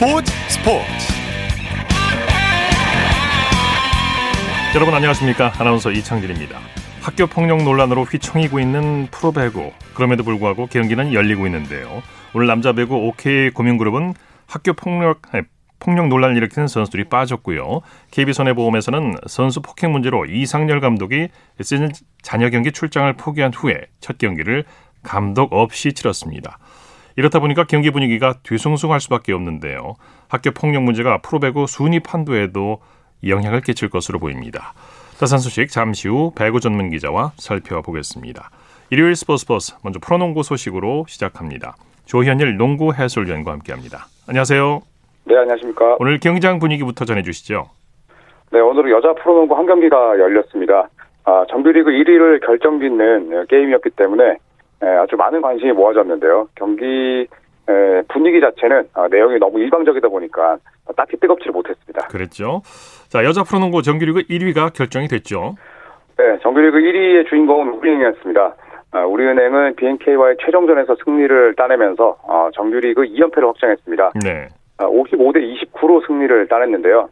스포츠 스포츠. 여러분 안녕하십니까? 아나운서 이창진입니다. 학교 폭력 논란으로 휘청이고 있는 프로배구. 그럼에도 불구하고 경기는 열리고 있는데요. 오늘 남자 배구 OK 고민그룹은 학교 폭력 폭력 논란을 일으키는 선수들이 빠졌고요. KB손해보험에서는 선수 폭행 문제로 이상열 감독이 시즌 잔여 경기 출장을 포기한 후에 첫 경기를 감독 없이 치렀습니다. 이렇다 보니까 경기 분위기가 뒤숭숭할 수밖에 없는데요. 학교 폭력 문제가 프로배구 순위 판도에도 영향을 끼칠 것으로 보입니다. 자산 소식 잠시 후 배구 전문 기자와 살펴보겠습니다. 일요일 스포츠 버스 먼저 프로농구 소식으로 시작합니다. 조현일 농구 해설위원과 함께합니다. 안녕하세요. 네, 안녕하십니까. 오늘 경장 분위기부터 전해주시죠. 네, 오늘은 여자 프로농구 한 경기가 열렸습니다. 아, 정규리그 1위를 결정짓는 게임이었기 때문에 아주 많은 관심이 모아졌는데요. 경기 분위기 자체는 아, 내용이 너무 일방적이다 보니까 딱히 뜨겁지를 못했습니다. 그랬죠. 자, 여자 프로농구 정규리그 1위가 결정이 됐죠. 네, 정규리그 1위의 주인공은 우리은행이었습니다. 아, 우리은행은 BNK와의 최종전에서 승리를 따내면서 어, 정규리그 2연패를 확정했습니다. 네. 55대 29로 승리를 따냈는데요.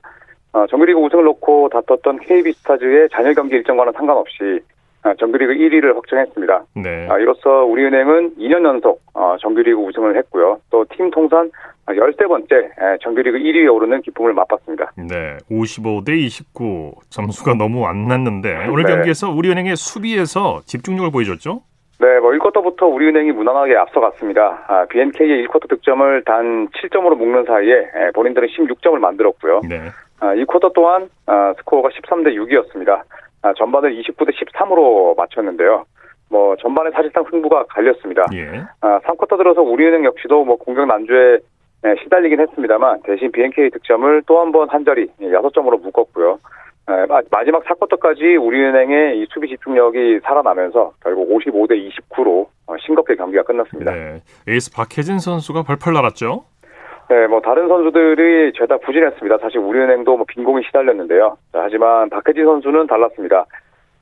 어, 정규리그 우승을 놓고 다퉜던 KB스타즈의 잔여 경기 일정과는 상관없이 아, 정규리그 1위를 확정했습니다. 네. 아, 이로써 우리은행은 2년 연속 어, 정규리그 우승을 했고요. 또 팀 통산 13번째 정규리그 1위에 오르는 기쁨을 맛봤습니다. 네, 55대 29 점수가 너무 안 났는데 오늘 네. 경기에서 우리은행의 수비에서 집중력을 보여줬죠? 네, 뭐 1쿼터부터 우리은행이 무난하게 앞서갔습니다. 아, BNK의 1쿼터 득점을 단 7점으로 묶는 사이에 본인들은 16점을 만들었고요. 네. 아, 2쿼터 또한 아, 스코어가 13대 6이었습니다. 아, 전반을 29대 13으로 마쳤는데요. 뭐 전반에 사실상 승부가 갈렸습니다. 예. 아, 3쿼터 들어서 우리은행 역시도 뭐 공격 난조에 네, 시달리긴 했습니다만 대신 BNK 득점을 또 한 번 한 자리 6점으로 묶었고요. 네, 마지막 4쿼터까지 우리은행의 이 수비 집중력이 살아나면서 결국 55대 29로 어, 싱겁게 경기가 끝났습니다. 네, 에이스 박혜진 선수가 벌펄 날았죠? 네, 뭐 다른 선수들이 죄다 부진했습니다. 사실 우리은행도 뭐 빈공에 시달렸는데요. 자, 하지만 박혜진 선수는 달랐습니다.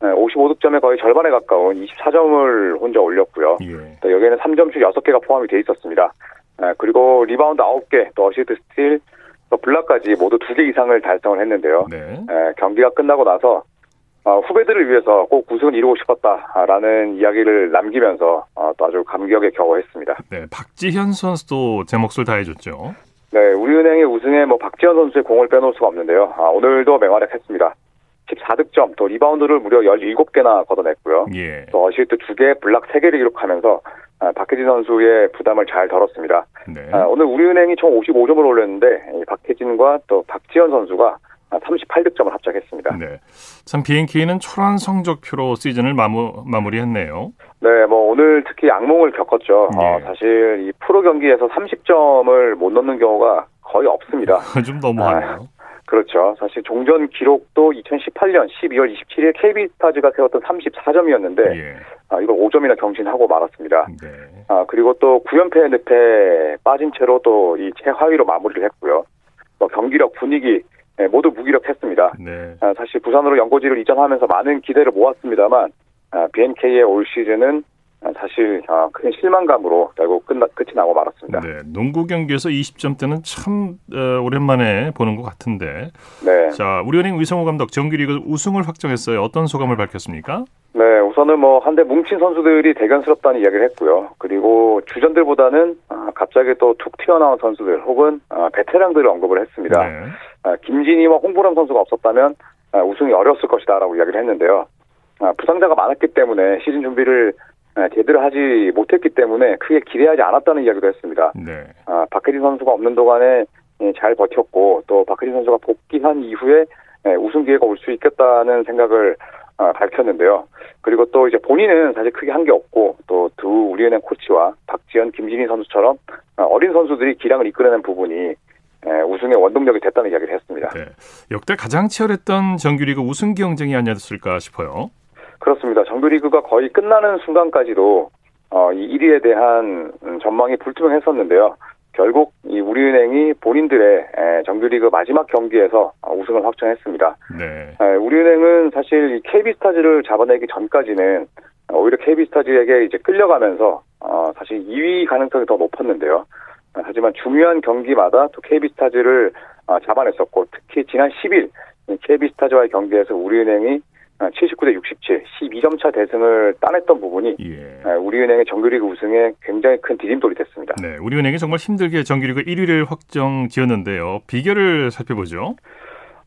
네, 55득점의 거의 절반에 가까운 24점을 혼자 올렸고요. 예. 또 여기에는 3점슛 6개가 포함이 돼 있었습니다. 네, 그리고 리바운드 9개, 또 어시스트 스틸, 또 블락까지 모두 2개 이상을 달성을 했는데요. 네. 네, 경기가 끝나고 나서 어, 후배들을 위해서 꼭 우승을 이루고 싶었다라는 이야기를 남기면서 어, 또 아주 감격에 겨워했습니다. 네, 박지현 선수도 제 몫을 다해줬죠. 네, 우리은행의 우승에 뭐 박지현 선수의 공을 빼놓을 수가 없는데요. 아, 오늘도 맹활약했습니다. 14득점, 또 리바운드를 무려 17개나 걷어냈고요. 예. 또 어시스트 2개, 블락 3개를 기록하면서 아, 박혜진 선수의 부담을 잘 덜었습니다. 네. 아, 오늘 우리은행이 총 55점을 올렸는데 박혜진과 또 박지현 선수가 38득점을 합작했습니다. 네. 참 BNK는 초라한 성적표로 시즌을 마무, 마무리했네요. 네, 뭐 오늘 특히 악몽을 겪었죠. 네. 어, 사실 이 프로 경기에서 30점을 못 넣는 경우가 거의 없습니다. 좀 너무하네요. 아, 그렇죠. 사실 종전 기록도 2018년 12월 27일 KB스타즈가 세웠던 34점이었는데 예. 아, 이걸 5점이나 경신하고 말았습니다. 네. 아, 그리고 또 9연패 늪에 빠진 채로 또 이 최하위로 마무리를 했고요. 뭐 경기력 분위기 네, 모두 무기력했습니다. 네. 아, 사실 부산으로 연고지를 이전하면서 많은 기대를 모았습니다만 아, BNK의 올 시즌은 사실 아, 큰 실망감으로 결국 끝나, 끝이 나고 말았습니다. 네, 농구 경기에서 20점대는 참 어, 오랜만에 보는 것 같은데. 네. 자, 우리은행 위성호 감독 정규리그 우승을 확정했어요. 어떤 소감을 밝혔습니까? 네, 우선은 뭐 한데 뭉친 선수들이 대견스럽다는 이야기를 했고요. 그리고 주전들보다는 아, 갑자기 또 툭 튀어나온 선수들 혹은 아, 베테랑들을 언급을 했습니다. 네. 아, 김진희와 홍보람 선수가 없었다면 아, 우승이 어려웠을 것이다라고 이야기를 했는데요. 아, 부상자가 많았기 때문에 시즌 준비를 아, 제대로 하지 못했기 때문에 크게 기대하지 않았다는 이야기도 했습니다. 네. 아, 박혜진 선수가 없는 동안에 예, 잘 버텼고 또 박혜진 선수가 복귀한 이후에 예, 우승 기회가 올 수 있겠다는 생각을 아, 밝혔는데요. 그리고 또 이제 본인은 사실 크게 한 게 없고 또 두 우리은행 코치와 박지현, 김진희 선수처럼 어린 선수들이 기량을 이끌어낸 부분이 예, 우승의 원동력이 됐다는 이야기를 했습니다. 네. 역대 가장 치열했던 정규리그 우승 경쟁이 아니었을까 싶어요. 그렇습니다. 정규리그가 거의 끝나는 순간까지도 어, 이 1위에 대한 음, 전망이 불투명했었는데요. 결국 이 우리은행이 본인들의 정규리그 마지막 경기에서 어, 우승을 확정했습니다. 네. 우리은행은 사실 이 KB스타즈를 잡아내기 전까지는 오히려 KB스타즈에게 이제 끌려가면서 어, 사실 2위 가능성이 더 높았는데요. 하지만 중요한 경기마다 또 KB스타즈를 잡아냈었고 특히 지난 10일 KB스타즈와의 경기에서 우리은행이 79대 67, 12점 차 대승을 따냈던 부분이 예. 우리은행의 정규리그 우승에 굉장히 큰 디딤돌이 됐습니다. 네, 우리은행이 정말 힘들게 정규리그 1위를 확정 지었는데요. 비결을 살펴보죠.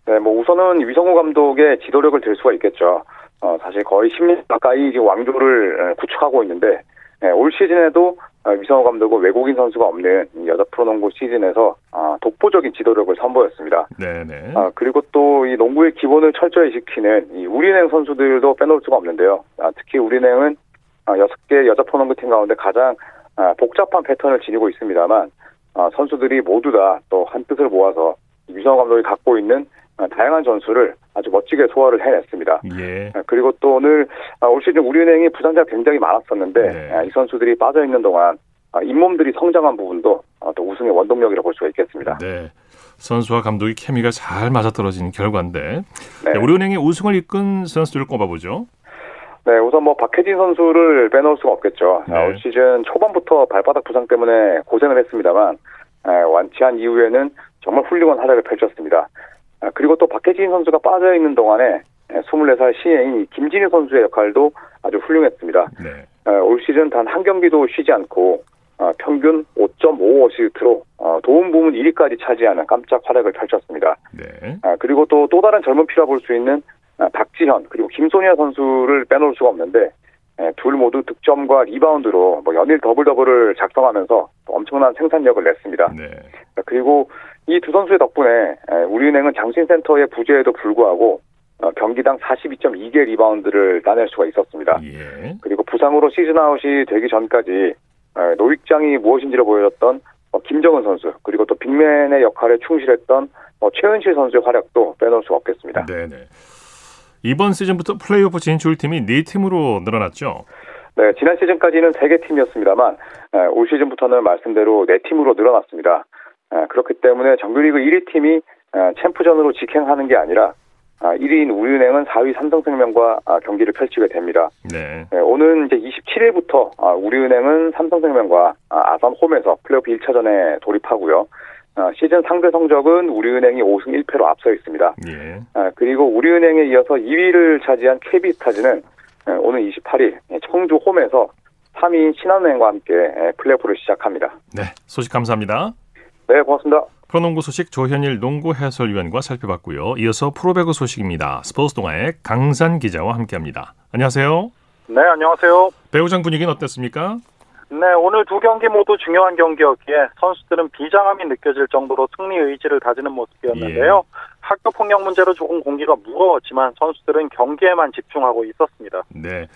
네, 뭐 우선은 위성호 감독의 지도력을 들 수가 있겠죠. 어, 사실 거의 10년 가까이 왕조를 구축하고 있는데 네, 올 시즌에도 아, 위성호 감독은 외국인 선수가 없는 여자 프로농구 시즌에서 아, 독보적인 지도력을 선보였습니다. 네네. 아, 그리고 또 이 농구의 기본을 철저히 지키는 이 우리은행 선수들도 빼놓을 수가 없는데요. 아, 특히 우리은행은 여섯 개 여자 프로농구 팀 가운데 가장 복잡한 패턴을 지니고 있습니다만 선수들이 모두 다 또 한 뜻을 모아서 위성호 감독이 갖고 있는 다양한 전술을 아주 멋지게 소화를 해냈습니다. 예. 아, 그리고 또 오늘 아, 올 시즌 우리은행이 부상자가 굉장히 많았었는데 네. 아, 이 선수들이 빠져 있는 동안 잇몸들이 성장한 부분도 또 우승의 원동력이라고 볼 수가 있겠습니다. 네. 선수와 감독이 케미가 잘 맞아떨어지는 결과인데 네. 네, 우리은행의 우승을 이끈 선수들을 꼽아보죠. 네, 우선 뭐 박혜진 선수를 빼놓을 수가 없겠죠. 네. 올 시즌 초반부터 발바닥 부상 때문에 고생을 했습니다만 완치한 이후에는 정말 훌륭한 활약을 펼쳤습니다. 아, 그리고 또 박혜진 선수가 빠져 있는 동안에 24살 신예인 김진희 선수의 역할도 아주 훌륭했습니다. 네. 아, 올 시즌 단 한 경기도 쉬지 않고 아, 평균 5.5 어시스트로 어, 도움 부문 1위까지 차지하는 깜짝 활약을 펼쳤습니다. 네. 그리고 또 또 다른 젊은 피라 볼 수 있는 박지현 그리고 김소니아 선수를 빼놓을 수가 없는데 둘 모두 득점과 리바운드로 뭐 연일 더블 더블을 작성하면서 엄청난 생산력을 냈습니다. 네. 그리고 이 두 선수의 덕분에 우리은행은 장신센터의 부재에도 불구하고 어, 경기당 42.2개 리바운드를 따낼 수가 있었습니다. 예. 그리고 부상으로 시즌아웃이 되기 전까지 노익장이 무엇인지를 보여줬던 어, 김정은 선수 그리고 또 빅맨의 역할에 충실했던 어, 최은실 선수의 활약도 빼놓을 수 없겠습니다. 네네. 이번 시즌부터 플레이오프 진출팀이 4팀으로 늘어났죠? 네, 지난 시즌까지는 3개 팀이었습니다만 올 시즌부터는 말씀대로 4팀으로 늘어났습니다. 그렇기 때문에 정규리그 1위 팀이 챔프전으로 직행하는 게 아니라 1위인 우리은행은 4위 삼성생명과 아, 경기를 펼치게 됩니다. 네. 네 오늘 이제 27일부터 아, 우리은행은 삼성생명과 아, 아산 홈에서 플레이오프 1차전에 돌입하고요. 시즌 상대 성적은 우리은행이 5승 1패로 앞서 있습니다. 예. 그리고 우리은행에 이어서 2위를 차지한 KB스타즈는 오늘 28일 청주 홈에서 3위인 신한은행과 함께 플레이오프를 시작합니다. 네, 소식 감사합니다. 네, 고맙습니다. 프로농구 소식 조현일 농구 해설위원과 살펴봤고요. 이어서 프로배구 소식입니다. 스포츠 동아의 강산 기자와 함께합니다. 안녕하세요. 네, 안녕하세요. 배우장 분위기는 어땠습니까? 네, 오늘 두 경기 모두 중요한 경기였기에 선수들은 비장함이 느껴질 정도로 승리 의지를 다지는 모습이었는데요. 예. 학교 폭력 문제로 조금 공기가 무거웠지만 선수들은 경기에만 집중하고 있었습니다. 네.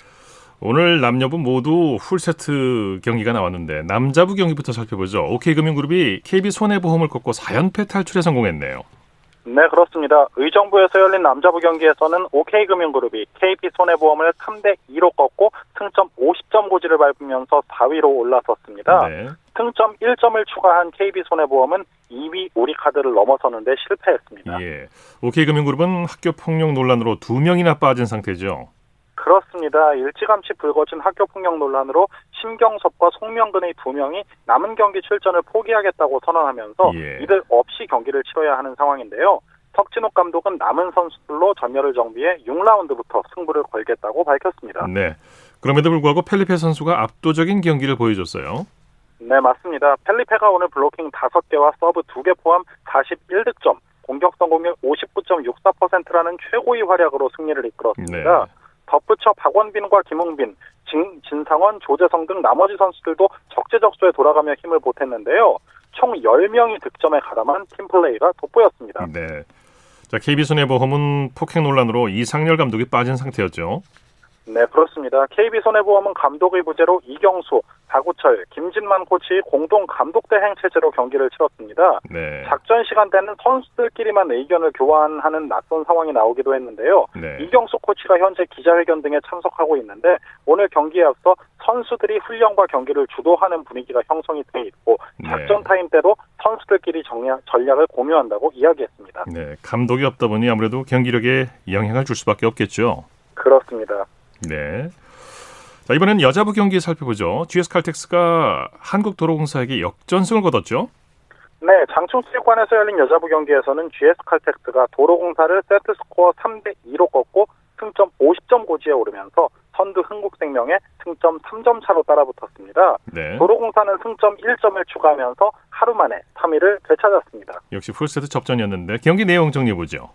오늘 남녀부 모두 풀세트 경기가 나왔는데 남자부 경기부터 살펴보죠. OK금융그룹이 KB손해보험을 꺾고 4연패 탈출에 성공했네요. 네, 그렇습니다. 의정부에서 열린 남자부 경기에서는 OK금융그룹이 KB손해보험을 3대 2로 꺾고 승점 50점 고지를 밟으면서 4위로 올라섰습니다. 네. 승점 1점을 추가한 KB손해보험은 2위 우리카드를 넘어서는데 실패했습니다. 예. OK금융그룹은 학교 폭력 논란으로 2명이나 빠진 상태죠. 그렇습니다. 일찌감치 불거진 학교 폭력 논란으로 심경섭과 송명근의 두 명이 남은 경기 출전을 포기하겠다고 선언하면서 예. 이들 없이 경기를 치러야 하는 상황인데요. 석진욱 감독은 남은 선수들로 전열을 정비해 6라운드부터 승부를 걸겠다고 밝혔습니다. 네. 그럼에도 불구하고 펠리페 선수가 압도적인 경기를 보여줬어요. 네, 맞습니다. 펠리페가 오늘 블로킹 5개와 서브 2개 포함 41득점, 공격 성공률 59.64%라는 최고의 활약으로 승리를 이끌었습니다. 네. 덧붙여 박원빈과 김흥빈, 진, 진상원, 조재성 등 나머지 선수들도 적재적소에 돌아가며 힘을 보탰는데요. 총 10명이 득점에 가담한 팀플레이가 돋보였습니다. 네. 자, KB손해보험은 폭행 논란으로 이상열 감독이 빠진 상태였죠. 네, 그렇습니다. KB손해보험은 감독의 부재로 이경수, 박우철, 김진만 코치 공동 감독 대행 체제로 경기를 치렀습니다. 네. 작전 시간대는 선수들끼리만 의견을 교환하는 낯선 상황이 나오기도 했는데요. 네. 이경수 코치가 현재 기자회견 등에 참석하고 있는데 오늘 경기에 앞서 선수들이 훈련과 경기를 주도하는 분위기가 형성이 돼 있고 네. 작전 네. 타임 때도 선수들끼리 정략, 전략을 공유한다고 이야기했습니다. 네, 감독이 없다 보니 아무래도 경기력에 영향을 줄 수밖에 없겠죠. 그렇습니다. 네. 자, 이번엔 여자부 경기 살펴보죠. GS 칼텍스가 한국도로공사에게 역전승을 거뒀죠. 네, 장충체육관에서 열린 여자부 경기에서는 GS 칼텍스가 도로공사를 세트 스코어 3대 2로 꺾고 승점 50점 고지에 오르면서 선두 흥국생명에 승점 3점 차로 따라붙었습니다. 네. 도로공사는 승점 1점을 추가하면서 하루 만에 3위를 되찾았습니다. 역시 풀세트 접전이었는데 경기 내용 정리해 보죠.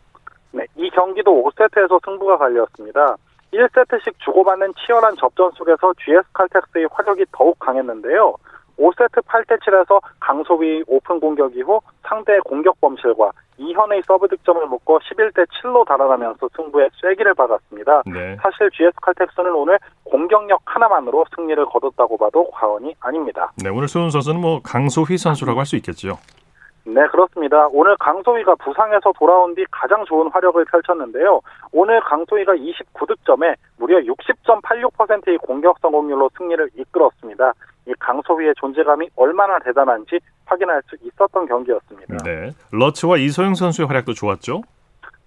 네, 이 경기도 5세트에서 승부가 갈렸습니다. 1세트씩 주고받는 치열한 접전 속에서 GS 칼텍스의 화력이 더욱 강했는데요. 5세트 8대 7에서 강소휘 오픈 공격 이후 상대 공격 범실과 이현의 서브 득점을 묶고 11대 7로 달아나면서 승부에 쐐기를 박았습니다. 네. 사실 GS 칼텍스는 오늘 공격력 하나만으로 승리를 거뒀다고 봐도 과언이 아닙니다. 네, 오늘 수훈 선수는 뭐 강소휘 선수라고 할 수 있겠죠. 네, 그렇습니다. 오늘 강소희가 부상에서 돌아온 뒤 가장 좋은 화력을 펼쳤는데요. 오늘 강소희가 29득점에 무려 60.86%의 공격 성공률로 승리를 이끌었습니다. 이 강소희의 존재감이 얼마나 대단한지 확인할 수 있었던 경기였습니다. 네, 러츠와 이소영 선수의 활약도 좋았죠?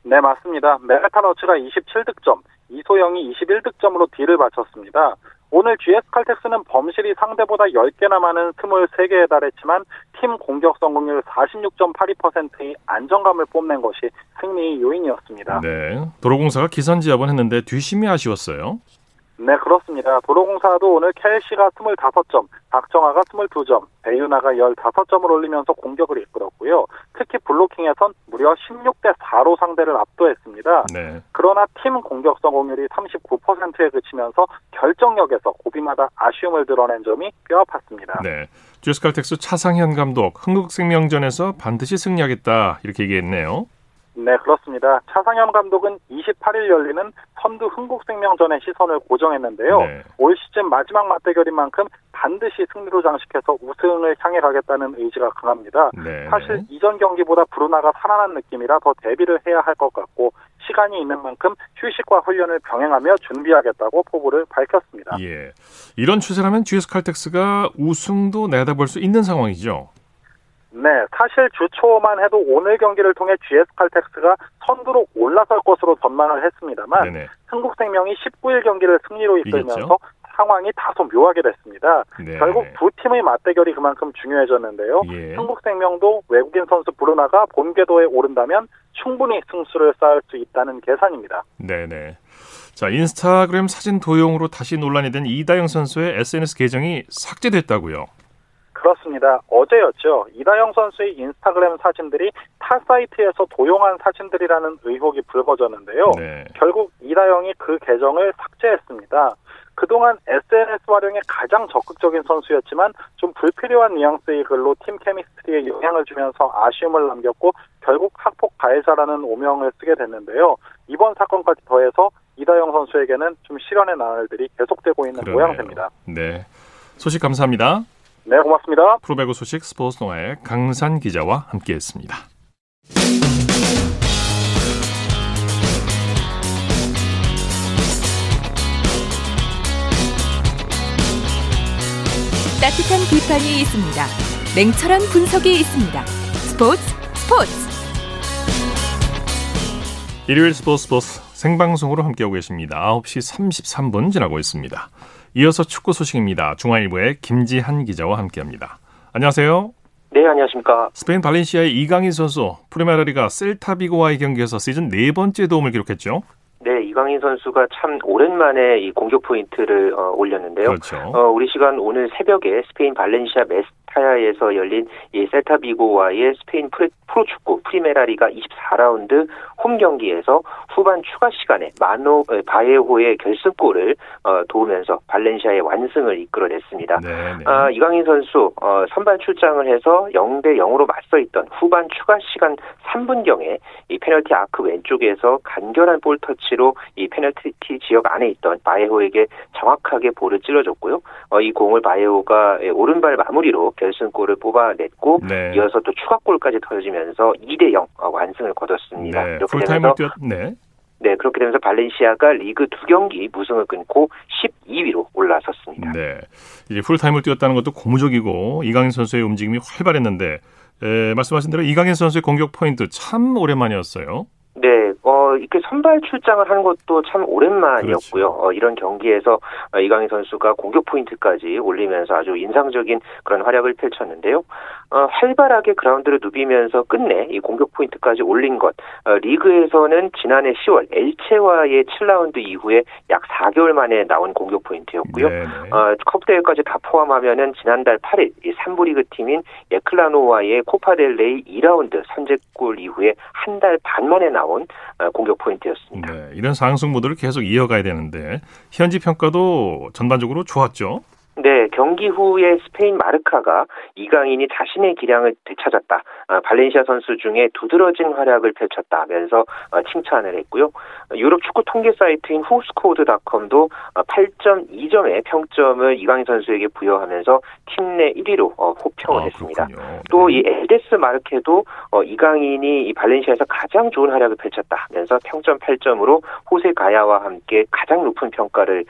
네, 맞습니다. 메가타 러츠가 27득점, 이소영이 21득점으로 뒤를 바쳤습니다. 오늘 GS 칼텍스는 범실이 상대보다 10개나 많은 23개에 달했지만 팀 공격 성공률 46.82%의 안정감을 뽐낸 것이 승리의 요인이었습니다. 네. 도로공사가 기선지압은 했는데 뒷심이 아쉬웠어요. 네, 그렇습니다. 도로공사도 오늘 켈시가 25점, 박정아가 22점, 배유나가 15점을 올리면서 공격을 이끌었고요. 특히 블로킹에선 무려 16대 4로 상대를 압도했습니다. 네. 그러나 팀 공격 성공률이 39%에 그치면서 결정력에서 고비마다 아쉬움을 드러낸 점이 뼈아팠습니다. 네. 주스칼텍스 차상현 감독 흥국생명전에서 반드시 승리하겠다 이렇게 얘기했네요. 네, 그렇습니다. 차상현 감독은 28일 열리는 선두 흥국생명전의 시선을 고정했는데요. 네. 올 시즌 마지막 맞대결인 만큼 반드시 승리로 장식해서 우승을 향해 가겠다는 의지가 강합니다. 네. 사실 이전 경기보다 브루나가 살아난 느낌이라 더 대비를 해야 할 것 같고 시간이 있는 만큼 휴식과 훈련을 병행하며 준비하겠다고 포부를 밝혔습니다. 예. 이런 추세라면 GS 칼텍스가 우승도 내다볼 수 있는 상황이죠. 네, 사실 주초만 해도 오늘 경기를 통해 GS 칼텍스가 선두로 올라설 것으로 전망을 했습니다만 네네. 흥국생명이 19일 경기를 승리로 이끌면서 이겼죠? 상황이 다소 묘하게 됐습니다. 네. 결국 두 팀의 맞대결이 그만큼 중요해졌는데요. 예. 한국생명도 외국인 선수 브루나가 본궤도에 오른다면 충분히 승수를 쌓을 수 있다는 계산입니다. 네네. 자 인스타그램 사진 도용으로 다시 논란이 된 이다영 선수의 SNS 계정이 삭제됐다고요. 그렇습니다. 어제였죠. 이다영 선수의 인스타그램 사진들이 타 사이트에서 도용한 사진들이라는 의혹이 불거졌는데요. 네. 결국 이다영이 그 계정을 삭제했습니다. 그동안 SNS 활용에 가장 적극적인 선수였지만 좀 불필요한 뉘앙스의 글로 팀 케미스트리에 영향을 주면서 아쉬움을 남겼고 결국 학폭 가해자라는 오명을 쓰게 됐는데요. 이번 사건까지 더해서 이다영 선수에게는 좀 시련의 나날들이 계속되고 있는 그러네요. 모양새입니다. 네. 소식 감사합니다. 네, 고맙습니다. 프로배구 소식 스포츠 동아의 강산 기자와 함께했습니다. 따뜻한 비판이 있습니다. 냉철한 분석이 있습니다. 스포츠 스포츠. 일요일 스포츠 스포츠 생방송으로 함께하고 계십니다. 9시 33분 지나고 있습니다. 이어서 축구 소식입니다. 중앙일보의 김지한 기자와 함께합니다. 안녕하세요. 네, 안녕하십니까. 스페인 발렌시아의 이강인 선수 프리메라리가 셀타비고와의 경기에서 시즌 네 번째 도움을 기록했죠. 네, 이강인 선수가 참 오랜만에 이 공격 포인트를 어, 올렸는데요. 그렇죠. 어, 우리 시간 오늘 새벽에 스페인 발렌시아 메스 타야에서 열린 이 셀타 비고와의 스페인 프로축구 프리메라리가 24라운드 홈 경기에서 후반 추가 시간에 마누 바에호의 결승골을 어, 도우면서 발렌시아의 완승을 이끌어냈습니다. 네, 네. 아, 이강인 선수 어, 선발 출장을 해서 0대 0으로 맞서 있던 후반 추가 시간 3분 경에 이 페널티 아크 왼쪽에서 간결한 볼 터치로 이 페널티 지역 안에 있던 바에호에게 정확하게 볼을 찔러줬고요. 어, 이 공을 바에호가 오른발 마무리로 결승골을 뽑아냈고 네. 이어서 또 추가골까지 터지면서 2대 0 완승을 거뒀습니다. 네. 풀타임을 뛰었 네. 네, 그렇게 되면서 발렌시아가 리그 두 경기 무승을 끊고 12위로 올라섰습니다. 네. 이제 풀타임을 뛰었다는 것도 고무적이고 이강인 선수의 움직임이 활발했는데 에, 말씀하신 대로 이강인 선수의 공격 포인트 참 오랜만이었어요. 네, 어, 어, 이렇게 선발 출장을 하는 것도 참 오랜만이었고요. 그렇죠. 어, 이런 경기에서 어, 이강인 선수가 공격 포인트까지 올리면서 아주 인상적인 그런 활약을 펼쳤는데요. 어, 활발하게 그라운드를 누비면서 끝내 이 공격 포인트까지 올린 것. 어, 리그에서는 지난해 10월 엘체와의 7라운드 이후에 약 4개월 만에 나온 공격 포인트였고요. 어, 컵 대회까지 다 포함하면은 지난달 8일 이 3부 리그 팀인 예클라노와의 코파델레이 2라운드 선제골 이후에 한 달 반 만에 나온 어, 공격 포인트였습니다. 네, 이런 상승 모드를 계속 이어가야 되는데 현지 평가도 전반적으로 좋았죠. 네, 경기 후에 스페인 마르카가 이강인이 자신의 기량을 되찾았다. 아, 발렌시아 선수 중에 두드러진 활약을 펼쳤다면서 어, 칭찬을 했고요. 유럽 축구 통계 사이트인 후스코드닷컴도 8.2점의 어, 평점을 이강인 선수에게 부여하면서 팀 내 1위로 어, 호평을 아, 했습니다. 또이 네. 엘데스 마르케도 이강인이 이 발렌시아에서 가장 좋은 활약을 펼쳤다면서 평점 8점으로 호세 가야와 함께 가장 높은 평가를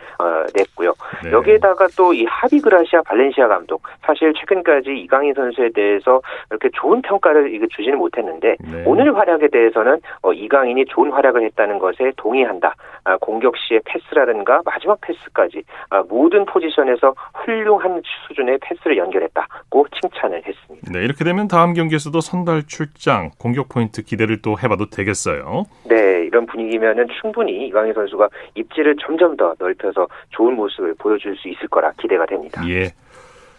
냈고요. 네. 여기에다가 또이 하비 그라시아 발렌시아 감독 사실 최근까지 이강인 선수에 대해서 이렇게 좋은 평가를 이거 주지는 못했는데 네. 오늘 활약에 대해서는 어, 이강인이 좋은 활약을 했다는 것에 동의한다. 아, 공격 시의 패스라든가 마지막 패스까지 아, 모든 포지션에서 훌륭한 수준의 패스를 연결했다고 칭찬을 했습니다. 네, 이렇게 되면 다음 경기에서도 선발 출장 공격 포인트 기대를 또 해봐도 되겠어요. 네, 이런 분위기면은 충분히 이강인 선수가 입지를 점점 더 넓혀서 좋은 모습을 보여줄 수 있을 거라 기대가 됩니다. 예.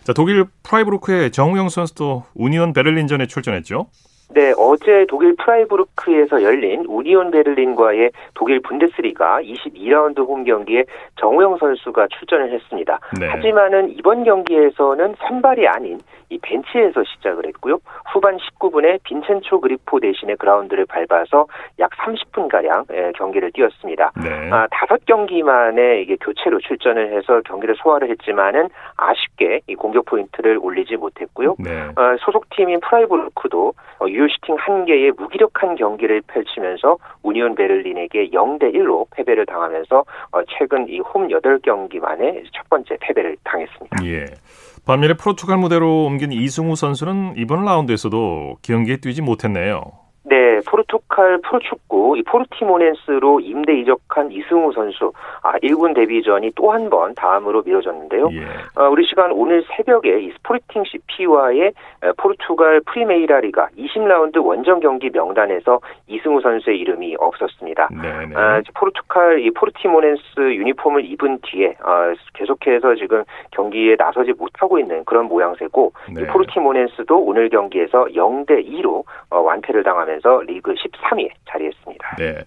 자, 독일 프라이브루크의 정우영 선수도 우니온 베를린전에 출전했죠. 네, 어제 독일 프라이부르크에서 열린 우니온 베를린과의 독일 분데스리가 22라운드 홈 경기에 정우영 선수가 출전을 했습니다. 네. 하지만은 이번 경기에서는 선발이 아닌 이 벤치에서 시작을 했고요. 후반 19분에 빈첸초 그리포 대신에 그라운드를 밟아서 약 30분 가량 예, 경기를 뛰었습니다. 네. 아, 다섯 경기 만에 이게 교체로 출전을 해서 경기를 소화를 했지만은 아쉽게 이 공격 포인트를 올리지 못했고요. 네. 어, 소속팀인 프라이부르크도 어, 유효 슈팅 한 개의 무기력한 경기를 펼치면서 우니온 베를린에게 0대 1로 패배를 당하면서 어, 최근 이 홈 8경기 만에 첫 번째 패배를 당했습니다. 예. 반면에 포르투갈 무대로 옮긴 이승우 선수는 이번 라운드에서도 경기에 뛰지 못했네요. 네, 포르투갈 프로축구 이 포르티모넨스로 임대 이적한 이승우 선수 아 1군 데뷔전이 또 한 번 다음으로 미뤄졌는데요. 예. 어, 우리 시간 오늘 새벽에 이 스포르팅 CP와의 포르투갈 프리메이라 리가 20라운드 원정 경기 명단에서 이승우 선수의 이름이 없었습니다. 아, 포르투갈 이 포르티모넨스 유니폼을 입은 뒤에 아, 계속해서 지금 경기에 나서지 못하고 있는 그런 모양새고 네. 포르티모넨스도 오늘 경기에서 0대 2로 어, 완패를 당하 면서 하면서 리그 13위에 자리했습니다. 네.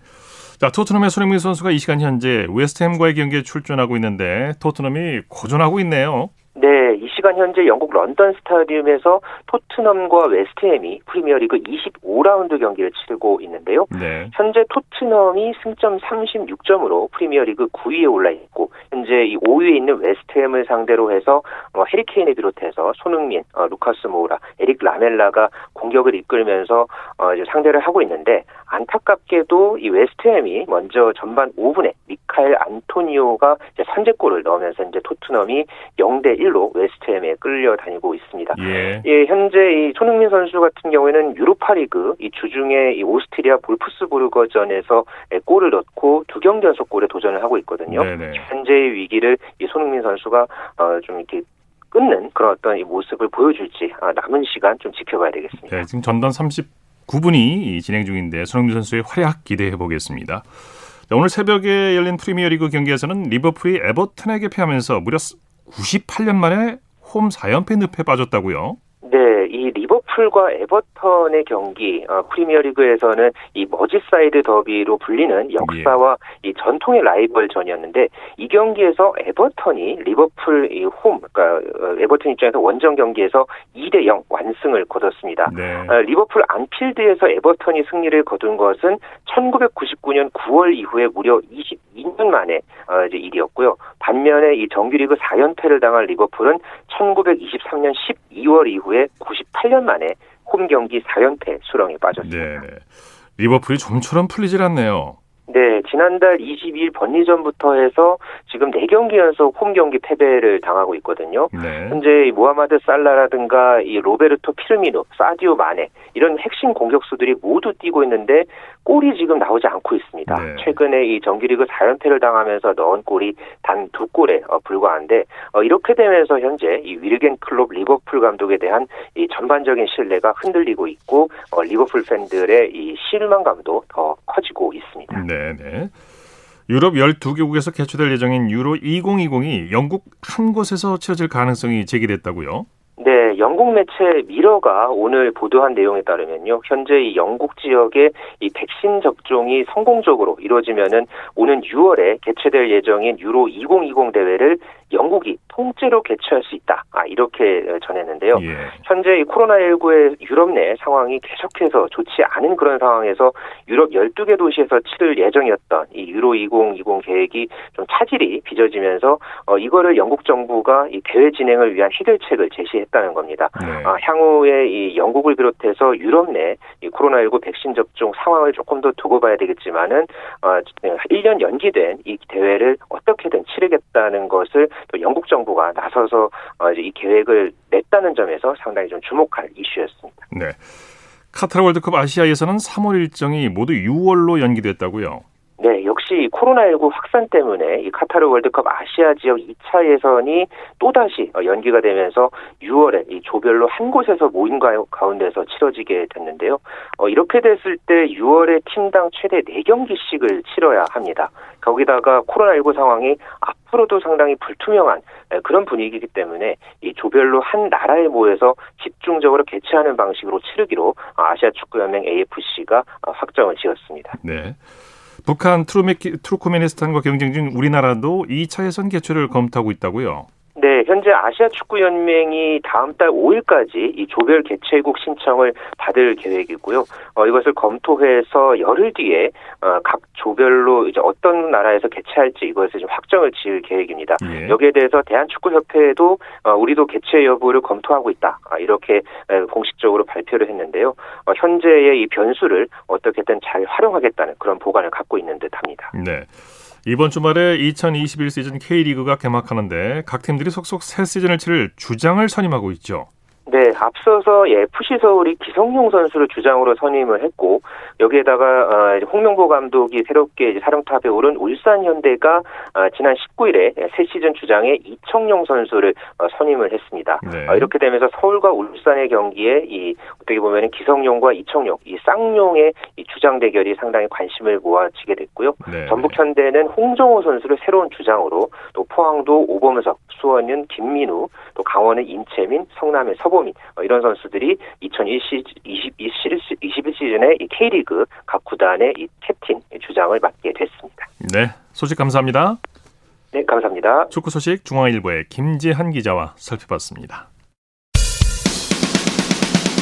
자, 토트넘의 손흥민 선수가 이 시간 현재 웨스트햄과의 경기에 출전하고 있는데 토트넘이 고전하고 있네요. 네, 이 시간 현재 영국 런던 스타디움에서 토트넘과 웨스트햄이 프리미어리그 25라운드 경기를 치르고 있는데요. 네. 현재 토트넘이 승점 36점으로 프리미어리그 9위에 올라 있고 현재 이 5위에 있는 웨스트햄을 상대로 해서 어, 해리 케인을 비롯해서 손흥민, 어, 루카스 모우라, 에릭 라멜라가 공격을 이끌면서 어, 이제 상대를 하고 있는데 안타깝게도 이 웨스트햄이 먼저 전반 5분에 미카엘 안토니오가 이제 선제골을 넣으면서 이제 토트넘이 0대 1로 웨스트햄에 끌려다니고 있습니다. 예. 예, 현재 이 손흥민 선수 같은 경우에는 유로파리그 이 주중에 이 오스트리아 볼프스부르거전에서 골을 넣고 두 경기 연속 골에 도전을 하고 있거든요. 네네. 현재의 위기를 이 손흥민 선수가 어, 좀 이렇게 끊는 그런 어떤 이 모습을 보여줄지 아, 남은 시간 좀 지켜봐야 되겠습니다. 네, 지금 전반 39분이 진행 중인데 손흥민 선수의 활약 기대해 보겠습니다. 오늘 새벽에 열린 프리미어리그 경기에서는 리버풀이 에버튼에게 패하면서 무려 98년 만에 홈 4연패 늪에 빠졌다고요? 네, 이 리버풀과 에버턴의 경기 어, 프리미어리그에서는 이 머지사이드 더비로 불리는 역사와 예. 이 전통의 라이벌전이었는데 이 경기에서 에버턴이 리버풀 이 홈 그러니까 어, 에버턴 입장에서 원정 경기에서 2대 0 완승을 거뒀습니다. 네. 어, 리버풀 안필드에서 에버턴이 승리를 거둔 것은 1999년 9월 이후에 무려 22년 만에 어, 이제 일이었고요. 반면에 이 정규리그 4연패를 당한 리버풀은 1923년 12월 이후에 98년 만에 홈 경기 4연패 수렁에 빠졌습니다. 네. 리버풀이 좀처럼 풀리질 않네요. 네, 지난달 22일 번리전부터 해서 지금 4경기 연속 홈 경기 패배를 당하고 있거든요. 네. 현재 모하마드 살라라든가 이 로베르토 피르미노, 사디오 마네 이런 핵심 공격수들이 모두 뛰고 있는데 골이 지금 나오지 않고 있습니다. 네. 최근에 이 정규리그 4연패를 당하면서 넣은 골이 단 두 골에 어, 불과한데 어, 이렇게 되면서 현재 이 위르겐 클롭 리버풀 감독에 대한 이 전반적인 신뢰가 흔들리고 있고 어, 리버풀 팬들의 이 실망감도 더 커지고 있습니다. 네, 네. 유럽 12개국에서 개최될 예정인 유로 2020이 영국 한 곳에서 치러질 가능성이 제기됐다고요? 네, 영국 매체 미러가 오늘 보도한 내용에 따르면요. 현재 이 영국 지역의 이 백신 접종이 성공적으로 이루어지면은 오는 6월에 개최될 예정인 유로 2020 대회를 영국이 통째로 개최할 수 있다. 아, 이렇게 전했는데요. 예. 현재 이 코로나19의 유럽 내 상황이 계속해서 좋지 않은 그런 상황에서 유럽 12개 도시에서 치를 예정이었던 이 유로 2020 계획이 좀 차질이 빚어지면서 어, 이거를 영국 정부가 이 대회 진행을 위한 해결책을 제시했다는 겁니다. 네. 아, 향후에 이 영국을 비롯해서 유럽 내 이 코로나19 백신 접종 상황을 조금 더 두고 봐야 되겠지만은 어, 1년 연기된 이 대회를 어떻게든 치르겠다는 것을 또 영국 정부가 나서서 어, 이제 이 계획을 냈다는 점에서 상당히 좀 주목할 이슈였습니다. 네. 카타르 월드컵 아시아 예선은 3월 일정이 모두 6월로 연기됐다고요. 네, 역시 코로나19 확산 때문에 이 카타르 월드컵 아시아 지역 2차 예선이 또다시 어, 연기가 되면서 6월에 이 조별로 한 곳에서 모인 가운데서 치러지게 됐는데요. 어, 이렇게 됐을 때 6월에 팀당 최대 4경기씩을 치러야 합니다. 거기다가 코로나19 상황이 앞으로도 상당히 불투명한 그런 분위기이기 때문에 이 조별로 한 나라에 모여서 집중적으로 개최하는 방식으로 치르기로 아시아 축구연맹 AFC가 확정을 지었습니다. 네. 북한 투르크메키, 투르크메니스탄과 경쟁 중 우리나라도 2차 예선 개최를 검토하고 있다고요. 네, 현재 아시아 축구 연맹이 다음 달 5일까지 이 조별 개최국 신청을 받을 계획이고요. 어, 이것을 검토해서 열흘 뒤에 어, 각 조별로 이제 어떤 나라에서 개최할지 이것을 좀 확정을 지을 계획입니다. 예. 여기에 대해서 대한축구협회도 어, 우리도 개최 여부를 검토하고 있다. 아, 이렇게 공식적으로 발표를 했는데요. 어, 현재의 이 변수를 어떻게든 잘 활용하겠다는 그런 보관을 갖고 있는 듯합니다. 네. 이번 주말에 2021 시즌 K리그가 개막하는데 각 팀들이 속속 새 시즌을 치를 주장을 선임하고 있죠. 네, 앞서서 FC 서울이 기성용 선수를 주장으로 선임을 했고 여기에다가 어, 홍명보 감독이 새롭게 사령탑에 오른 울산 현대가 어, 지난 19일에 새 시즌 주장에 이청용 선수를 어, 선임을 했습니다. 네. 이렇게 되면서 서울과 울산의 경기에 이 어떻게 보면 기성용과 이청용 이 쌍용의 이 주장 대결이 상당히 관심을 모아지게 됐고요. 네. 전북 현대는 홍정호 선수를 새로운 주장으로 또 포항도 오범석, 수원은 김민우, 또 강원은 임채민, 성남의 서 보민 이런 선수들이 2021 시즌에 이 K리그 리그 각 구단의 이 캡틴 주장을 맡게 됐습니다. 네, 소식 감사합니다. 네, 감사합니다. 축구 소식 중앙일보의 김지한 기자와 살펴봤습니다.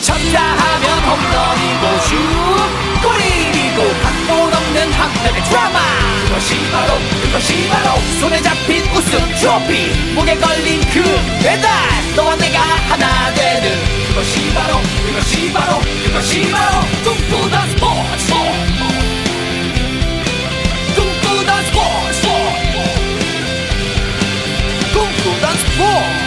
쳤다 하면 홈런이고 슛 없는 한편의 드라마. 그것이 바로 그것이 바로 손에 잡힌 우승 트로피. 목에 걸린 그 배달. 너와 내가 하나 되는 그것이 바로 그것이 바로 그것이 바로 꿈꾸던 스포츠. 꿈꾸던 스포츠. 꿈꾸던 스포츠.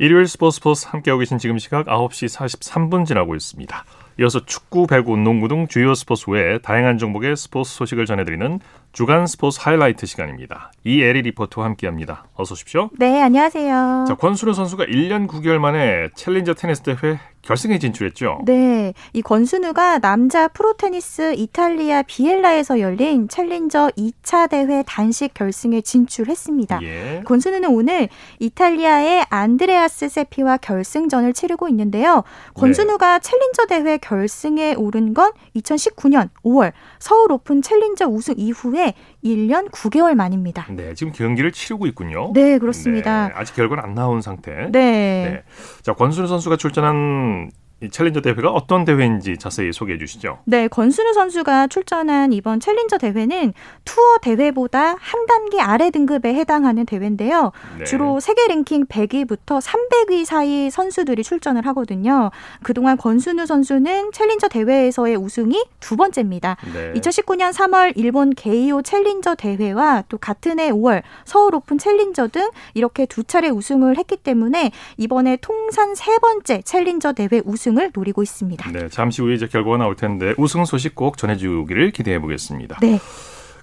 일요일 스포츠 스포츠 함께하고 계신 지금 시각 9시 43분 지나고 있습니다. 이어서 축구, 배구, 농구 등 주요 스포츠 외에 다양한 종목의 스포츠 소식을 전해드리는 주간 스포츠 하이라이트 시간입니다. 이에리 리포터와 함께합니다. 어서 오십시오. 네, 안녕하세요. 자, 권순우 선수가 1년 9개월 만에 챌린저 테니스 대회 결승에 진출했죠. 네, 이 권순우가 남자 프로 테니스 이탈리아 비엘라에서 열린 챌린저 2차 대회 단식 결승에 진출했습니다. 예. 권순우는 오늘 이탈리아의 안드레아스 세피와 결승전을 치르고 있는데요. 권순우가 네. 챌린저 대회 결승에 오른 건 2019년 5월 서울 오픈 챌린저 우승 이후에 1년 9개월 만입니다. 네, 지금 경기를 치르고 있군요. 네, 그렇습니다. 네, 아직 결과는 안 나온 상태. 네. 네. 자, 권순우 선수가 출전한 이 챌린저 대회가 어떤 대회인지 자세히 소개해 주시죠. 네, 권순우 선수가 출전한 이번 챌린저 대회는 투어 대회보다 한 단계 아래 등급에 해당하는 대회인데요. 네. 주로 세계 랭킹 100위부터 300위 사이 선수들이 출전을 하거든요. 그동안 권순우 선수는 챌린저 대회에서의 우승이 두 번째입니다. 네. 2019년 3월 일본 게이오 챌린저 대회와 또 같은 해 5월 서울 오픈 챌린저 등 이렇게 두 차례 우승을 했기 때문에 이번에 통산 세 번째 챌린저 대회 우승 우승을 노리고 있습니다. 네, 잠시 후에 이제 결과가 나올 텐데 우승 소식 꼭 전해주기를 기대해 보겠습니다. 네.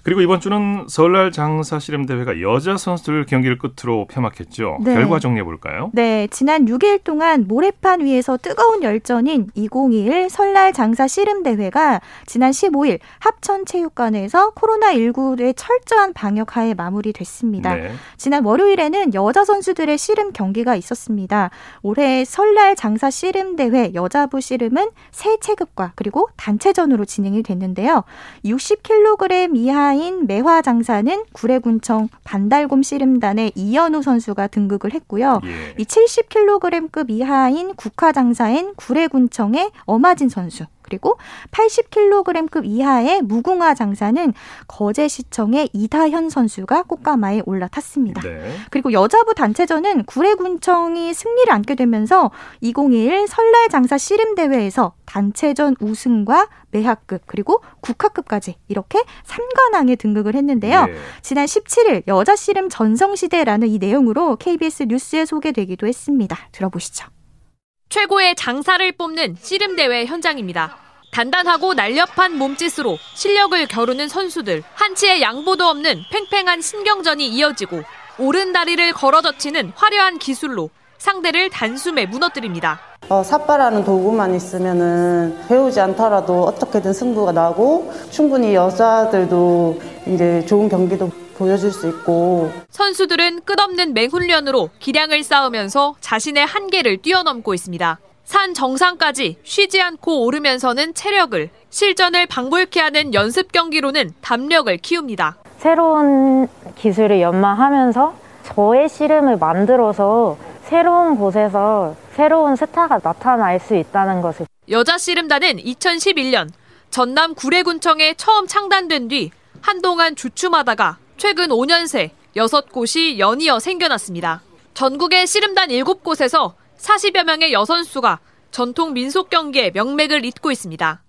그리고 이번 주는 설날 장사 씨름 대회가 여자 선수들 경기를 끝으로 폐막했죠. 네. 결과 정리해 볼까요? 네, 지난 6일 동안 모래판 위에서 뜨거운 열전인 2021 설날 장사 씨름 대회가 지난 15일 합천체육관에서 코로나19의 철저한 방역하에 마무리됐습니다. 네. 지난 월요일에는 여자 선수들의 씨름 경기가 있었습니다. 올해 설날 장사 씨름 대회 여자부 씨름은 세 체급과 그리고 단체전으로 진행이 됐는데요. 60kg 이하 장사인 매화 장사는 구례군청 반달곰 씨름단의 이현우 선수가 등극을 했고요. 예. 이 70kg급 이하인 국화 장사인 구례군청의 엄하진 선수 그리고 80kg급 이하의 무궁화 장사는 거제시청의 이다현 선수가 꽃가마에 올라탔습니다. 네. 그리고 여자부 단체전은 구례군청이 승리를 안게 되면서 2021 설날 장사 씨름 대회에서 단체전 우승과 매학급 그리고 국화급까지 이렇게 3관왕에 등극을 했는데요. 네. 지난 17일 여자 씨름 전성시대라는 이 내용으로 KBS 뉴스에 소개되기도 했습니다. 들어보시죠. 최고의 장사를 뽑는 씨름대회 현장입니다. 단단하고 날렵한 몸짓으로 실력을 겨루는 선수들, 한치의 양보도 없는 팽팽한 신경전이 이어지고 오른 다리를 걸어젖히는 화려한 기술로 상대를 단숨에 무너뜨립니다. 어, 삿바라는 도구만 있으면은 배우지 않더라도 어떻게든 승부가 나고 충분히 여자들도 이제 좋은 경기도 보여줄 수 있고 선수들은 끝없는 맹훈련으로 기량을 쌓으면서 자신의 한계를 뛰어넘고 있습니다. 산 정상까지 쉬지 않고 오르면서는 체력을, 실전을 방불케 하는 연습 경기로는 담력을 키웁니다. 새로운 기술을 연마하면서 저의 씨름을 만들어서 새로운 곳에서 새로운 스타가 나타날 수 있다는 것을. 여자 씨름단은 2011년 전남 구례군청에 처음 창단된 뒤 한동안 주춤하다가 최근 5년 새 6곳이 연이어 생겨났습니다. 전국의 씨름단 7곳에서 40여 명의 여선수가 전통 민속 경기의 명맥을 잇고 있습니다.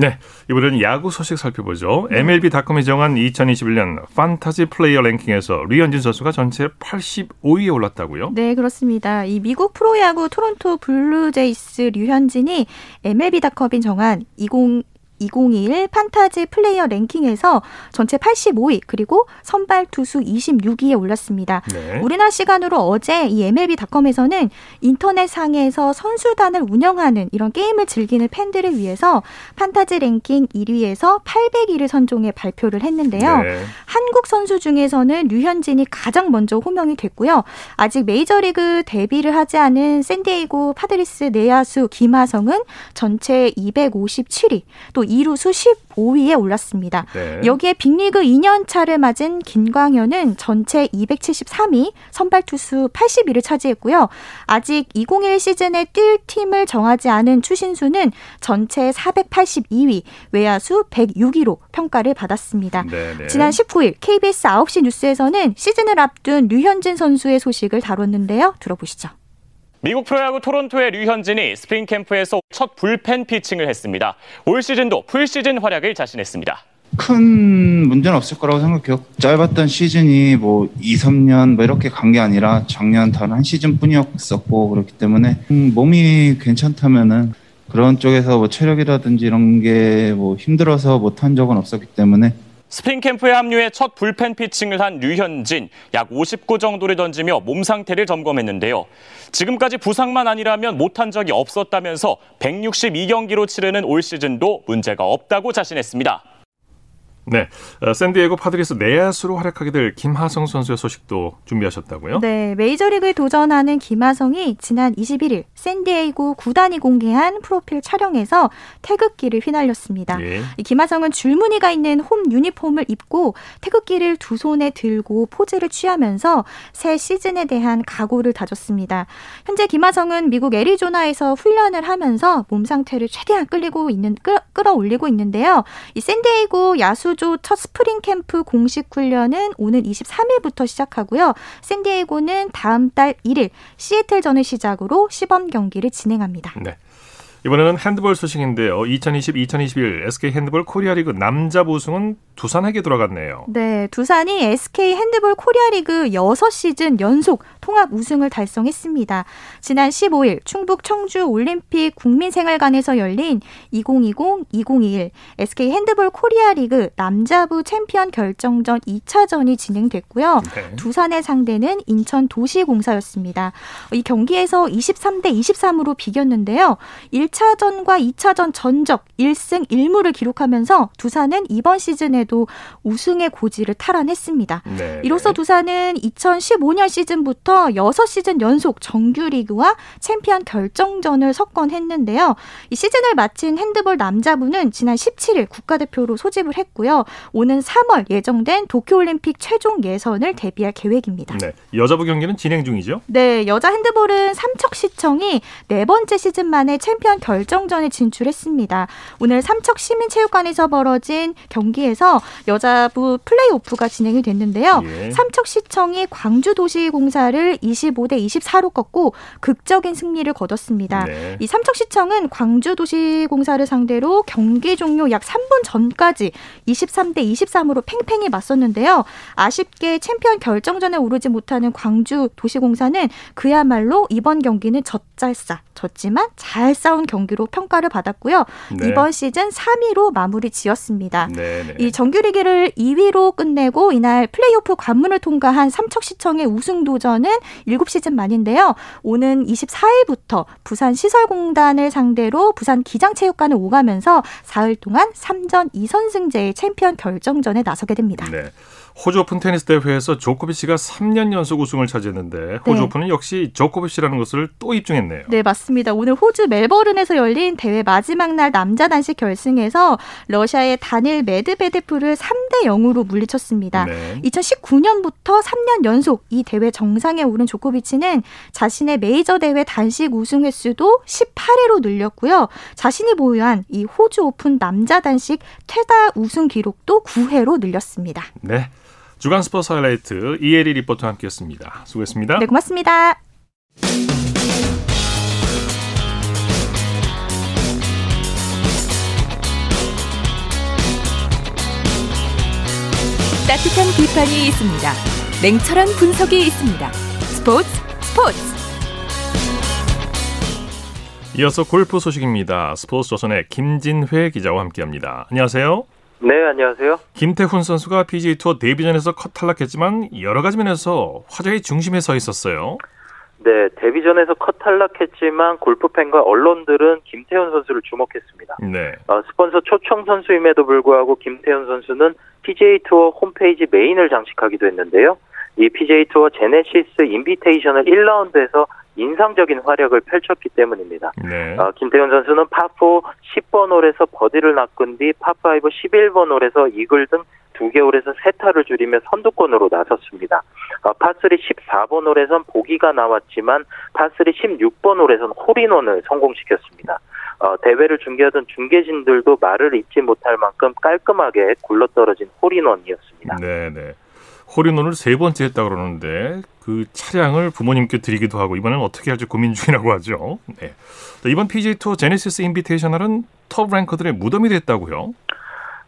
네, 이번에는 야구 소식 살펴보죠. 네. MLB.com이 정한 2021년 판타지 플레이어 랭킹에서 류현진 선수가 전체 85위에 올랐다고요? 네, 그렇습니다. 이 미국 프로야구 토론토 블루제이스 류현진이 MLB.com이 정한 20 2021 판타지 플레이어 랭킹에서 전체 85위 그리고 선발 투수 26위에 올랐습니다. 네. 우리나라 시간으로 어제 이 MLB.com에서는 인터넷 상에서 선수단을 운영하는 이런 게임을 즐기는 팬들을 위해서 판타지 랭킹 1위에서 800위를 선정해 발표를 했는데요. 네. 한국 선수 중에서는 류현진이 가장 먼저 호명이 됐고요. 아직 메이저리그 데뷔를 하지 않은 샌디에이고 파드리스 내야수 김하성은 전체 257위, 또 2루수 15위에 올랐습니다. 네. 여기에 빅리그 2년 차를 맞은 김광현은 전체 273위, 선발 투수 80위를 차지했고요. 아직 2021 시즌에 뛸 팀을 정하지 않은 추신수는 전체 482위, 외야수 106위로 평가를 받았습니다. 네네. 네. 지난 19일 KBS 9시 뉴스에서는 시즌을 앞둔 류현진 선수의 소식을 다뤘는데요. 들어보시죠. 미국 프로야구 토론토의 류현진이 스프링 캠프에서 첫 불펜 피칭을 했습니다. 올 시즌도 풀시즌 활약을 자신했습니다. 큰 문제는 없을 거라고 생각해요. 짧았던 시즌이 뭐 2, 3년 뭐 이렇게 간 게 아니라 작년 단 한 시즌뿐이었었고 그렇기 때문에 음, 몸이 괜찮다면은 그런 쪽에서 뭐 체력이라든지 이런 게 뭐 힘들어서 못한 적은 없었기 때문에 스프링 캠프에 합류해 첫 불펜 피칭을 한 류현진 약 50구 정도를 던지며 몸 상태를 점검했는데요. 지금까지 부상만 아니라면 못한 적이 없었다면서 162경기로 치르는 올 시즌도 문제가 없다고 자신했습니다. 네, 어, 샌디에고 파드리스 내야수로 활약하게 될 김하성 선수의 소식도 준비하셨다고요? 네, 메이저리그에 도전하는 김하성이 지난 21일 샌디에이고 구단이 공개한 프로필 촬영에서 태극기를 휘날렸습니다. 예. 김하성은 줄무늬가 있는 홈 유니폼을 입고 태극기를 두 손에 들고 포즈를 취하면서 새 시즌에 대한 각오를 다졌습니다. 현재 김하성은 미국 애리조나에서 훈련을 하면서 몸 상태를 최대한 끌리고 있는 끌, 끌어올리고 있는데요. 이 샌디에이고 야수조 첫 스프링 캠프 공식 훈련은 오는 23일부터 시작하고요. 샌디에이고는 다음 달 1일 시애틀전을 시작으로 시범 경기를 진행합니다. 네. 이번에는 핸드볼 소식인데요. 2020-2021 SK 핸드볼 코리아리그 남자 우승은 두산에게 돌아갔네요. 네, 두산이 SK 핸드볼 코리아리그 6시즌 연속 통합 우승을 달성했습니다. 지난 15일 충북 청주 올림픽 국민생활관에서 열린 2020-2021 SK 핸드볼 코리아리그 남자부 챔피언 결정전 2차전이 진행됐고요. 네. 두산의 상대는 인천 도시공사였습니다. 이 경기에서 23대 23으로 비겼는데요. 1 차전과 2차전 전적 1승 1무를 기록하면서 두산은 이번 시즌에도 우승의 고지를 탈환했습니다. 네. 이로써 두산은 2015년 시즌부터 6시즌 연속 정규리그와 챔피언 결정전을 석권했는데요. 이 시즌을 마친 핸드볼 남자부는 지난 17일 국가대표로 소집을 했고요. 오는 3월 예정된 도쿄올림픽 최종 예선을 대비할 계획입니다. 네. 여자부 경기는 진행 중이죠? 네. 여자 핸드볼은 삼척시청이 네 번째 시즌 만에 챔피언 결정전에 진출했습니다. 오늘 삼척 시민체육관에서 벌어진 경기에서 여자부 플레이오프가 진행이 됐는데요. 예. 삼척시청이 광주도시공사를 25대 24로 꺾고 극적인 승리를 거뒀습니다. 네. 이 삼척시청은 광주도시공사를 상대로 경기 종료 약 3분 전까지 23대 23으로 팽팽히 맞섰는데요. 아쉽게 챔피언 결정전에 오르지 못하는 광주 도시공사는 그야말로 이번 경기는 젖잘싸 졌지만 잘 싸운 경기로 평가를 받았고요. 네. 이번 시즌 3위로 마무리 지었습니다. 네, 네. 이 정규리그를 2위로 끝내고 이날 플레이오프 관문을 통과한 삼척시청의 우승 도전은 7시즌 만인데요. 오는 24일부터 부산 시설공단을 상대로 부산 기장체육관을 오가면서 사흘 동안 3전 2선승제의 챔피언 결정전에 나서게 됩니다. 네. 호주 오픈 테니스 대회에서 조코비치가 3년 연속 우승을 차지했는데 호주 네. 오픈은 역시 조코비치라는 것을 또 입증했네요. 네, 맞습니다. 오늘 호주 멜버른에서 열린 대회 마지막 날 남자 단식 결승에서 러시아의 다닐 메드베데프를 3대 0으로 물리쳤습니다. 네. 2019년부터 3년 연속 이 대회 정상에 오른 조코비치는 자신의 메이저 대회 단식 우승 횟수도 18회로 늘렸고요. 자신이 보유한 이 호주 오픈 남자 단식 최다 우승 기록도 9회로 늘렸습니다. 네. 주간 스포츠 하이라이트 이혜리 리포터와 함께했습니다. 수고했습니다. 네, 고맙습니다. 따뜻한 비판이 있습니다. 냉철한 분석이 있습니다. 스포츠 스포츠. 이어서 골프 소식입니다. 스포츠 조선의 김진회 기자와 함께합니다. 안녕하세요. 네, 안녕하세요. 김태훈 선수가 PGA 투어 데뷔전에서 컷 탈락했지만 여러 가지 면에서 화제의 중심에 서 있었어요. 네, 데뷔전에서 컷 탈락했지만 골프 팬과 언론들은 김태훈 선수를 주목했습니다. 네. 어, 스폰서 초청 선수임에도 불구하고 김태훈 선수는 PGA 투어 홈페이지 메인을 장식하기도 했는데요. 이 PGA 투어 제네시스 인비테이셔널 1라운드에서 인상적인 활약을 펼쳤기 때문입니다. 네. 어, 김태훈 선수는 파4 10번 홀에서 버디를 낚은 뒤 파5 11번 홀에서 이글 등 두개 홀에서 세 타를 줄이며 선두권으로 나섰습니다. 어, 파3 14번 홀에선 보기가 나왔지만 파3 16번 홀에선 홀인원을 성공시켰습니다. 어, 대회를 중계하던 중계진들도 말을 잇지 못할 만큼 깔끔하게 굴러떨어진 홀인원이었습니다. 네, 네. 홀인원을 세 번째 했다 그러는데 그 차량을 부모님께 드리기도 하고 이번에는 어떻게 할지 고민 중이라고 하죠. 네. 이번 PGA 투어 제네시스 인비테이셔널은 톱 랭커들의 무덤이 됐다고요?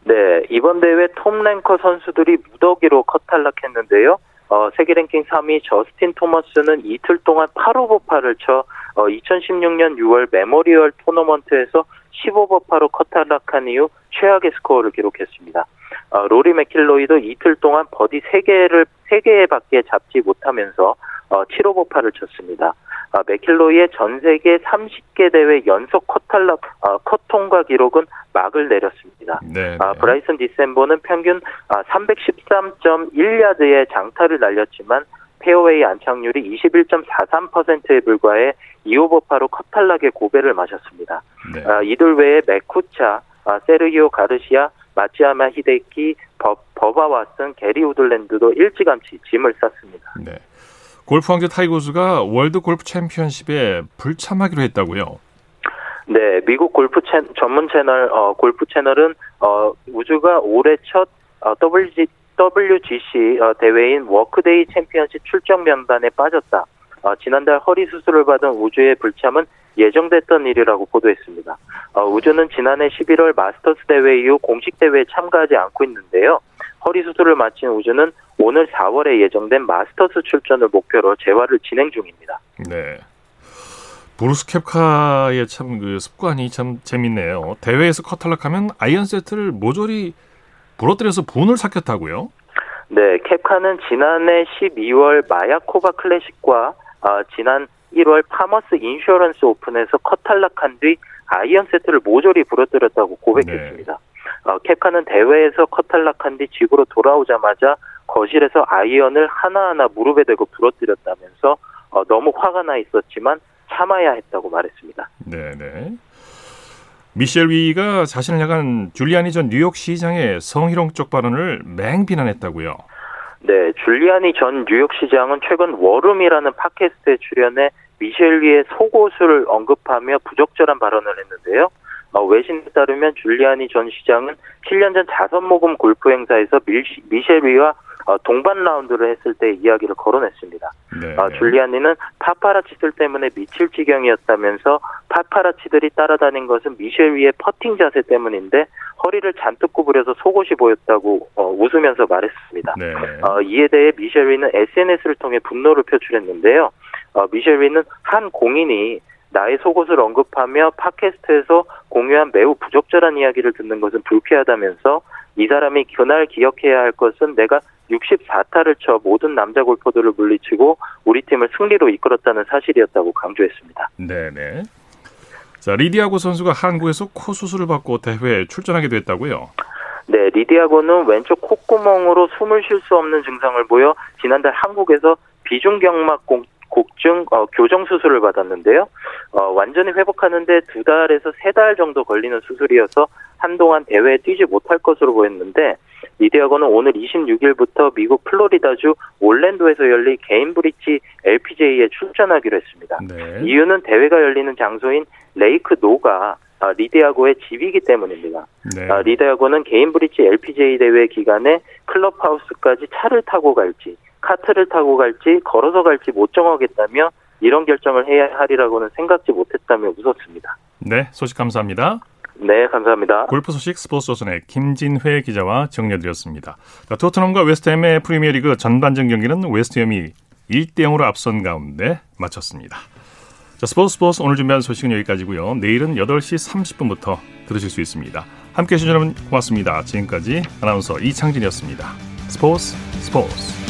네, 이번 대회 톱 랭커 선수들이 무더기로 컷 탈락했는데요. 어, 세계 랭킹 3위 저스틴 토머스는 이틀 동안 8오버파를 쳐 어, 2016년 6월 메모리얼 토너먼트에서 15버파로 컷 탈락한 이후 최악의 스코어를 기록했습니다. 어, 로리 맥킬로이도 이틀 동안 버디 3개를 3개밖에 잡지 못하면서 어, 7오버파를 쳤습니다. 아, 맥킬로이의 전 세계 30개 대회 연속 컷 탈락, 아, 컷 통과 기록은 막을 내렸습니다. 네, 아, 네. 브라이슨 디섐보는 평균 아, 313.1야드의 장타를 날렸지만 페어웨이 안착률이 21.43%에 불과해 2오버파로 컷 탈락의 고배를 마셨습니다. 네. 아, 이들 외에 맷 쿠차, 아, 세르기오 가르시아, 마쓰야마 히데키, 버, 버바 왓슨, 게리 우들랜드도 일찌감치 짐을 쌌습니다. 네. 골프 황제 타이거 우즈가 월드 골프 챔피언십에 불참하기로 했다고요? 네, 미국 골프 채, 전문 채널 어, 골프 채널은 어, 우즈가 올해 첫 어, WG, WGC 어, 대회인 워크데이 챔피언십 출전 명단에 빠졌다. 어, 지난달 허리 수술을 받은 우즈의 불참은 예정됐던 일이라고 보도했습니다. 어, 우즈는 지난해 11월 마스터스 대회 이후 공식 대회에 참가하지 않고 있는데요. 허리 수술을 마친 우즈는 오는 4월에 예정된 마스터스 출전을 목표로 재활을 진행 중입니다. 네. 브룩스 켑카의 참 그 습관이 참 재밌네요. 대회에서 컷탈락하면 아이언 세트를 모조리 부러뜨려서 분을 삭혔다고요? 네, 켑카는 지난해 12월 마야코바 클래식과 어, 지난 1월 파머스 인슈어런스 오픈에서 컷 탈락한 뒤 아이언 세트를 모조리 부러뜨렸다고 고백했습니다. 네. 어, 켑카는 대회에서 컷 탈락한 뒤 집으로 돌아오자마자 거실에서 아이언을 하나하나 무릎에 대고 부러뜨렸다면서 어, 너무 화가 나 있었지만 참아야 했다고 말했습니다. 네네. 미셸 위가 자신을 향한 줄리아니 전 뉴욕 시장의 성희롱적 발언을 맹비난했다고요. 네, 줄리아니 전 뉴욕시장은 최근 워룸이라는 팟캐스트에 출연해 미셸 위의 속옷을 언급하며 부적절한 발언을 했는데요. 어, 외신에 따르면 줄리아니 전 시장은 7년 전 자선 모금 골프 행사에서 미셸 위와 어, 동반 라운드를 했을 때 이야기를 거론했습니다. 네. 어, 줄리아니는 파파라치들 때문에 미칠 지경이었다면서 파파라치들이 따라다닌 것은 미셸 위의 퍼팅 자세 때문인데 허리를 잔뜩 구부려서 속옷이 보였다고 어, 웃으면서 말했습니다. 네. 어, 이에 대해 미셸 위는 SNS를 통해 분노를 표출했는데요. 어, 미셸 위는 한 공인이 나의 속옷을 언급하며 팟캐스트에서 공유한 매우 부적절한 이야기를 듣는 것은 불쾌하다면서 이 사람이 그날 기억해야 할 것은 내가 64타를 쳐 모든 남자 골퍼들을 물리치고 우리 팀을 승리로 이끌었다는 사실이었다고 강조했습니다. 네네. 자, 리디아고 선수가 한국에서 코 수술을 받고 대회에 출전하게 됐다고요? 네, 리디아고는 왼쪽 콧구멍으로 숨을 쉴 수 없는 증상을 보여 지난달 한국에서 비중경막 곡중 어, 교정 수술을 받았는데요. 어, 완전히 회복하는데 두 달에서 세 달 정도 걸리는 수술이어서 한동안 대회에 뛰지 못할 것으로 보였는데 이 대학원은 오늘 26일부터 미국 플로리다주 올랜도에서 열린 게인브리지 LPGA에 출전하기로 했습니다. 네. 이유는 대회가 열리는 장소인 레이크 노나가 아, 리디아 고의 집이기 때문입니다. 네. 아, 리디아 고는 게인브리지 LPGA 대회 기간에 클럽하우스까지 차를 타고 갈지 카트를 타고 갈지 걸어서 갈지 못 정하겠다며 이런 결정을 해야 하리라고는 생각지 못했다며 웃었습니다. 네, 소식 감사합니다. 네, 감사합니다. 골프 소식 스포츠조선의 김진회 기자와 정리해드렸습니다. 자, 토트넘과 웨스트햄의 프리미어리그 전반전 경기는 웨스트햄이 1대 0으로 앞선 가운데 마쳤습니다. 자, 스포츠 스포츠 오늘 준비한 소식은 여기까지고요. 내일은 8시 30분부터 들으실 수 있습니다. 함께해 주신 여러분 고맙습니다. 지금까지 아나운서 이창진이었습니다. 스포츠 스포츠